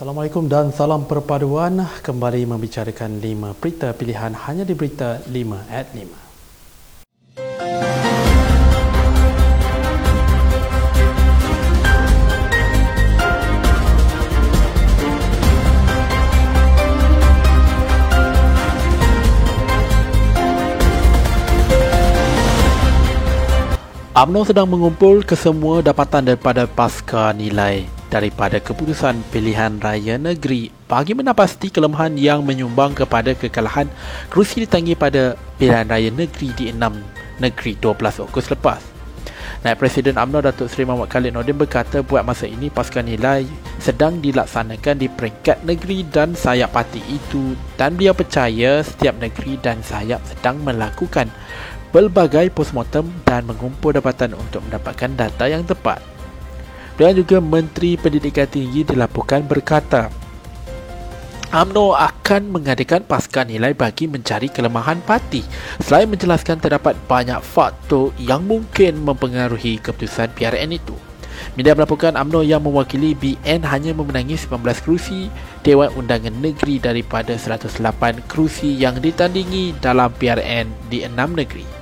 Assalamualaikum dan salam perpaduan. Kembali membicarakan 5 berita. Pilihan hanya di berita 5 at 5. UMNO sedang mengumpul kesemua dapatan daripada pasca nilai daripada keputusan pilihan raya negeri bagi menapasti kelemahan yang menyumbang kepada kekalahan kerusi ditanggi pada pilihan raya negeri di 6 negeri 12 Ogos lepas. Naib Presiden UMNO Datuk Seri Muhammad Khalid Nordin berkata buat masa ini pasca nilai sedang dilaksanakan di peringkat negeri dan sayap parti itu dan beliau percaya setiap negeri dan sayap sedang melakukan pelbagai postmortem dan mengumpul dapatan untuk mendapatkan data yang tepat. Dan juga Menteri Pendidikan Tinggi dilaporkan berkata, UMNO akan mengadakan pasca nilai bagi mencari kelemahan parti selain menjelaskan terdapat banyak faktor yang mungkin mempengaruhi keputusan PRN itu. Media melaporkan UMNO yang mewakili BN hanya memenangi 19 kerusi Dewan Undangan Negeri daripada 108 kerusi yang ditandingi dalam PRN di 6 negeri.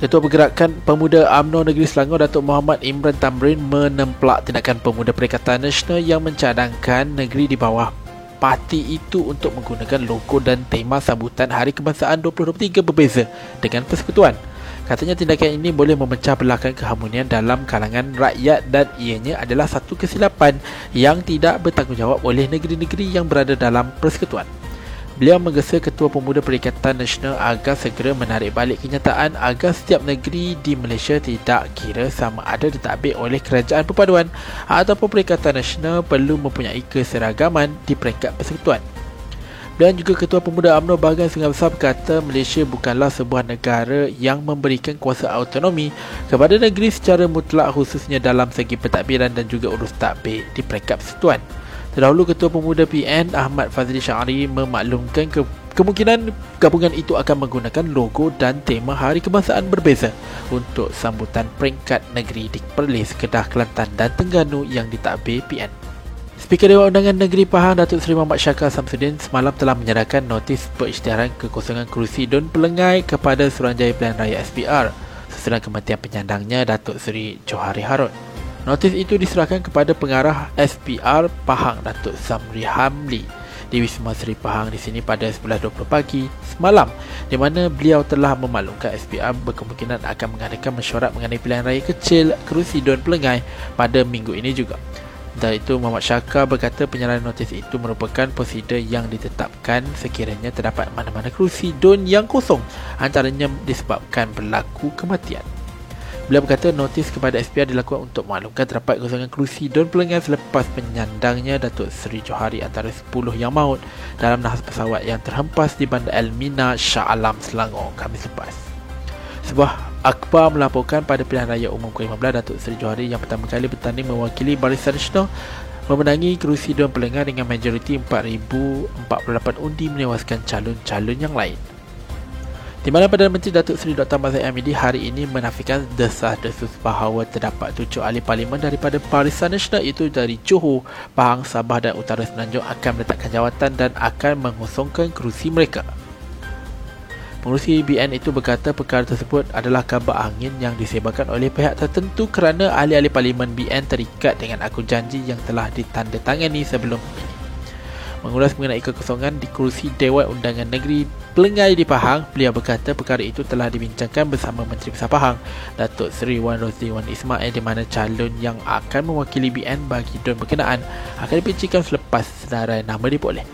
Ketua Pergerakan Pemuda UMNO Negeri Selangor Datuk Muhammad Imran Tamrin menemplak tindakan pemuda Perikatan Nasional yang mencadangkan negeri di bawah parti itu untuk menggunakan logo dan tema sambutan Hari Kebangsaan 2023 berbeza dengan persekutuan. Katanya tindakan ini boleh memecah belahkan keharmonian dalam kalangan rakyat dan ianya adalah satu kesilapan yang tidak bertanggungjawab oleh negeri-negeri yang berada dalam persekutuan. Beliau menggesa Ketua Pemuda Perikatan Nasional agar segera menarik balik kenyataan agar setiap negeri di Malaysia tidak kira sama ada ditadbir oleh Kerajaan Perpaduan ataupun Perikatan Nasional perlu mempunyai keseragaman di peringkat persekutuan. Dan juga Ketua Pemuda UMNO Bahagian Sungai Besar berkata Malaysia bukanlah sebuah negara yang memberikan kuasa autonomi kepada negeri secara mutlak khususnya dalam segi pentadbiran dan juga urus takbir di peringkat persekutuan. Terdahulu Ketua Pemuda PN Ahmad Fazli Syari memaklumkan ke kemungkinan gabungan itu akan menggunakan logo dan tema Hari Kebangsaan berbeza untuk sambutan peringkat negeri di Perlis, Kedah, Kelantan dan Tengganu yang ditakbir PN. Speaker Dewan Undangan Negeri Pahang Datuk Seri Muhammad Syakar Samsudin semalam telah menyerahkan notis perisytiharan kekosongan kerusi Dun Pelengai kepada Suruhanjaya Pilihan Raya SPR sesudah kematian penyandangnya Datuk Seri Johari Harun. Notis itu diserahkan kepada pengarah SPR Pahang Datuk Samri Hamli di Wisma Seri Pahang di sini pada 11.20 pagi semalam di mana beliau telah memaklumkan SPR berkemungkinan akan mengadakan mesyuarat mengenai pilihan raya kecil kerusi Don Pelengai pada minggu ini juga. Dan itu Muhammad Syakar berkata penyerahan notis itu merupakan prosedur yang ditetapkan sekiranya terdapat mana-mana kerusi Don yang kosong antaranya disebabkan berlaku kematian. Beliau berkata notis kepada SPR dilakukan untuk maklumkan terdapat kosongan kerusi Don Pelengan selepas penyandangnya Datuk Seri Johari antara 10 yang maut dalam nahas pesawat yang terhempas di bandar Elmina Shah Alam Selangor Khamis lepas. Sebuah akhbar melaporkan pada pilihan raya umum ke-15 Datuk Seri Johari yang pertama kali bertanding mewakili Barisan Nasional memenangi kerusi Don Pelengan dengan majoriti 4,048 undi menewaskan calon-calon yang lain. Di mana Perdana Menteri Datuk Seri Dr. Mazhar Amidi hari ini menafikan desas-desus bahawa terdapat tujuh ahli parlimen daripada Barisan Nasional itu dari Johor, Pahang, Sabah dan Utara Semenanjung akan meletakkan jawatan dan akan mengosongkan kerusi mereka. Pengurusi BN itu berkata perkara tersebut adalah kabar angin yang disebarkan oleh pihak tertentu kerana ahli-ahli parlimen BN terikat dengan akun janji yang telah ditandatangani sebelum ini mengulas mengenai kekosongan di kursi Dewan Undangan Negeri Pelengai di Pahang, beliau berkata perkara itu telah dibincangkan bersama Menteri Besar Pahang, Datuk Seri Wan Rosli Wan Ismail di mana calon yang akan mewakili BN bagi don berkenaan akan dipincikan selepas senarai nama diboleh.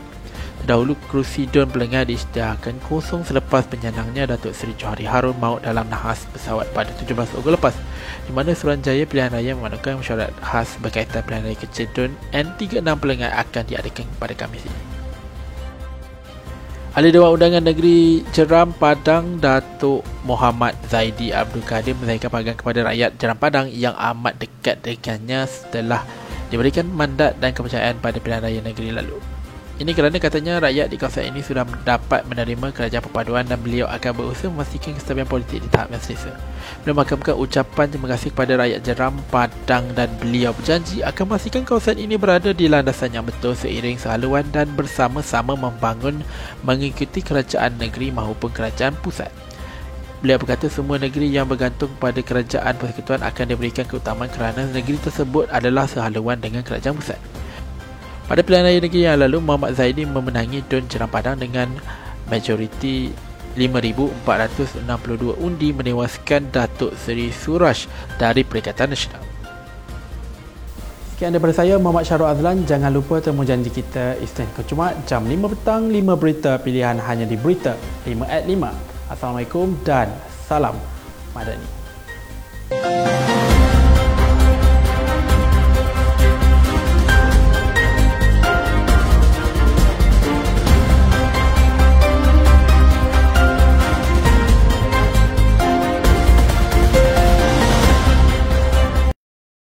Terdahulu kerusi Don Pelengai disediakan kosong selepas penyandangnya Datuk Seri Johari Harun maut dalam nahas pesawat pada 17 Ogos lepas di mana Suruhanjaya Pilihan Raya mengadakan mesyuarat khas berkaitan pilihan raya kecil Don N36 Pelengai akan diadakan pada Khamis ini. Ahli Dewan Undangan Negeri Jeram Padang Datuk Muhammad Zaidi Abdul Kadir menzahirkan panggilan kepada rakyat Jeram Padang yang amat dekat dengannya setelah diberikan mandat dan kepercayaan pada pilihan raya negeri lalu. Ini kerana katanya rakyat di kawasan ini sudah dapat menerima kerajaan perpaduan dan beliau akan berusaha memastikan kestabilan politik di tahap yang selesa. Beliau mengakamkan ucapan terima kasih kepada rakyat Jeram, Padang dan beliau berjanji akan memastikan kawasan ini berada di landasan yang betul seiring sehaluan dan bersama-sama membangun mengikuti kerajaan negeri maupun kerajaan pusat. Beliau berkata semua negeri yang bergantung pada kerajaan persekutuan akan diberikan keutamaan kerana negeri tersebut adalah sehaluan dengan kerajaan pusat. Pada pilihan raya negeri yang lalu, Muhammad Zaidi memenangi Dun Cerang Padang dengan majoriti 5,462 undi menewaskan Datuk Seri Suraj dari Perikatan Nasional. Sekian daripada saya, Muhammad Syarul Azlan. Jangan lupa temu janji kita Isnin ke jam 5 petang, 5 berita pilihan hanya di Berita 5 at 5. Assalamualaikum dan salam Madani.